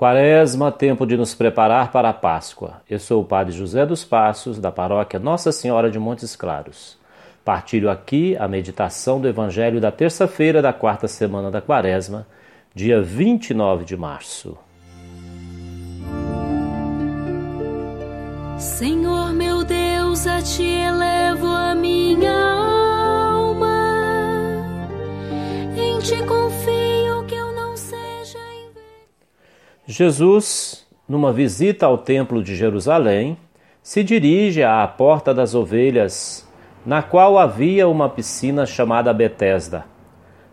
Quaresma, tempo de nos preparar para a Páscoa. Eu sou o Padre José dos Passos, da paróquia Nossa Senhora de Montes Claros. Partilho aqui a meditação do Evangelho da terça-feira da quarta semana da Quaresma, dia 29 de março. Senhor meu Deus, a ti elevo a minha alma, em ti confio Jesus, numa visita ao Templo de Jerusalém, se dirige à Porta das Ovelhas, na qual havia uma piscina chamada Betesda.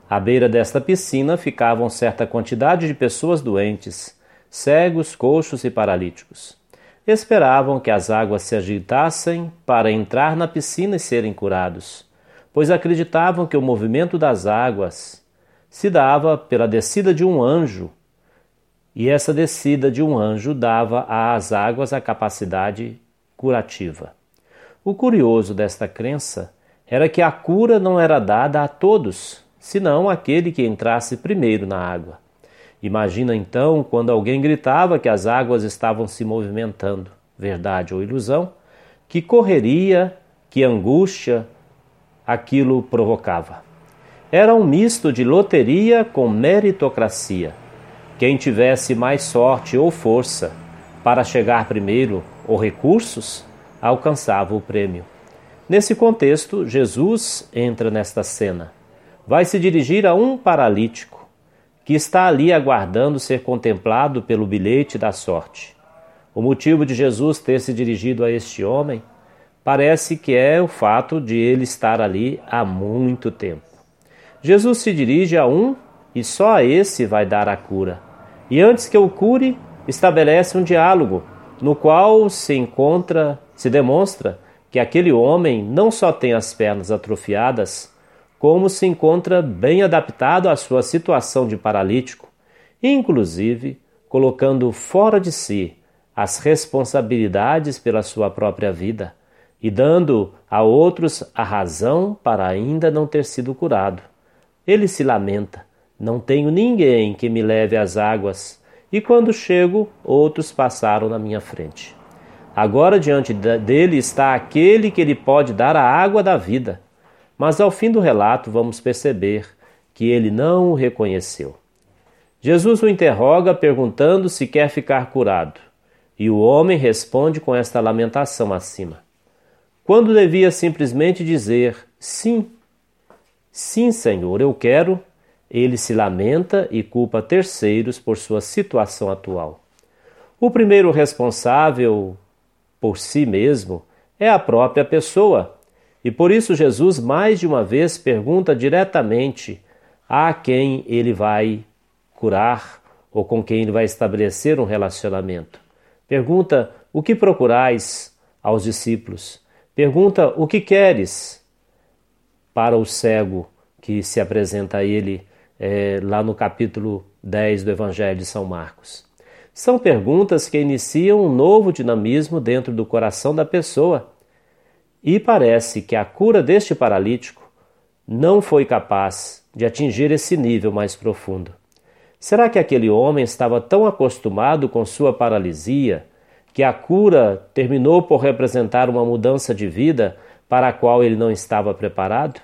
À beira desta piscina ficavam certa quantidade de pessoas doentes, cegos, coxos e paralíticos. Esperavam que as águas se agitassem para entrar na piscina e serem curados, pois acreditavam que o movimento das águas se dava pela descida de um anjo e essa descida de um anjo dava às águas a capacidade curativa. O curioso desta crença era que a cura não era dada a todos, senão àquele que entrasse primeiro na água. Imagina então quando alguém gritava que as águas estavam se movimentando, verdade ou ilusão, que correria, que angústia aquilo provocava. Era um misto de loteria com meritocracia quem tivesse mais sorte ou força para chegar primeiro ou recursos, alcançava o prêmio. Nesse contexto, Jesus entra nesta cena. Vai se dirigir a um paralítico que está ali aguardando ser contemplado pelo bilhete da sorte. O motivo de Jesus ter se dirigido a este homem parece que é o fato de ele estar ali há muito tempo. Jesus se dirige a um e só a esse vai dar a cura. E antes que o cure, estabelece um diálogo no qual se encontra, se demonstra que aquele homem não só tem as pernas atrofiadas, como se encontra bem adaptado à sua situação de paralítico, inclusive colocando fora de si as responsabilidades pela sua própria vida e dando a outros a razão para ainda não ter sido curado. Ele se lamenta, não tenho ninguém que me leve às águas, e quando chego, outros passaram na minha frente. Agora diante dele está aquele que lhe pode dar a água da vida. Mas ao fim do relato vamos perceber que ele não o reconheceu. Jesus o interroga perguntando se quer ficar curado, e o homem responde com esta lamentação acima. Quando devia simplesmente dizer sim, sim, Senhor, eu quero, ele se lamenta e culpa terceiros por sua situação atual. O primeiro responsável por si mesmo é a própria pessoa, e por isso Jesus mais de uma vez pergunta diretamente a quem ele vai curar ou com quem ele vai estabelecer um relacionamento. Pergunta o que procurais aos discípulos. Pergunta o que queres para o cego que se apresenta a ele é, lá no capítulo 10 do Evangelho de São Marcos. São perguntas que iniciam um novo dinamismo dentro do coração da pessoa. E parece que a cura deste paralítico não foi capaz de atingir esse nível mais profundo. Será que aquele homem estava tão acostumado com sua paralisia que a cura terminou por representar uma mudança de vida para a qual ele não estava preparado?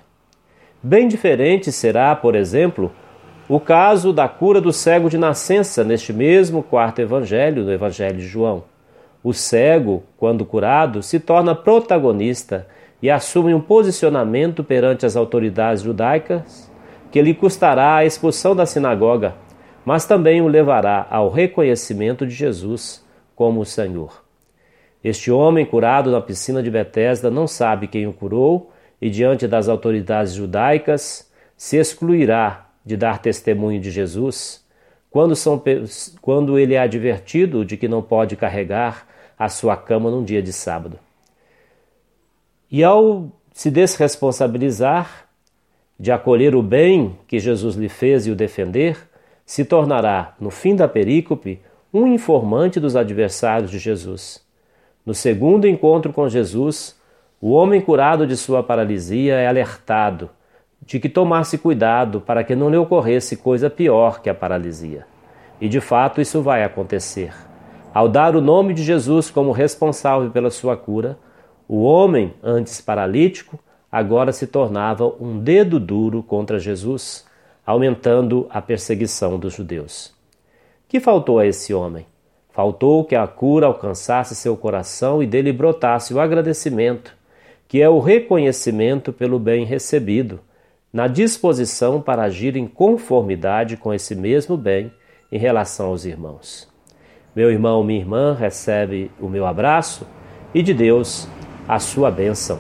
Bem diferente será, por exemplo, o caso da cura do cego de nascença, neste mesmo quarto evangelho, no Evangelho de João. O cego, quando curado, se torna protagonista e assume um posicionamento perante as autoridades judaicas que lhe custará a expulsão da sinagoga, mas também o levará ao reconhecimento de Jesus como o Senhor. Este homem curado na piscina de Betesda não sabe quem o curou e diante das autoridades judaicas se excluirá de dar testemunho de Jesus, quando, são, quando ele é advertido de que não pode carregar a sua cama num dia de sábado. E ao se desresponsabilizar de acolher o bem que Jesus lhe fez e o defender, se tornará, no fim da perícope, um informante dos adversários de Jesus. No segundo encontro com Jesus, o homem curado de sua paralisia é alertado de que tomasse cuidado para que não lhe ocorresse coisa pior que a paralisia. E de fato isso vai acontecer. Ao dar o nome de Jesus como responsável pela sua cura, o homem, antes paralítico, agora se tornava um dedo duro contra Jesus, aumentando a perseguição dos judeus. Que faltou a esse homem? Faltou que a cura alcançasse seu coração e dele brotasse o agradecimento, que é o reconhecimento pelo bem recebido, na disposição para agir em conformidade com esse mesmo bem em relação aos irmãos. Meu irmão, minha irmã, recebe o meu abraço e de Deus a sua bênção.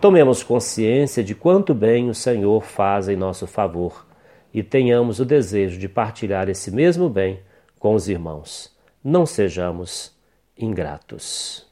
Tomemos consciência de quanto bem o Senhor faz em nosso favor e tenhamos o desejo de partilhar esse mesmo bem com os irmãos. Não sejamos ingratos.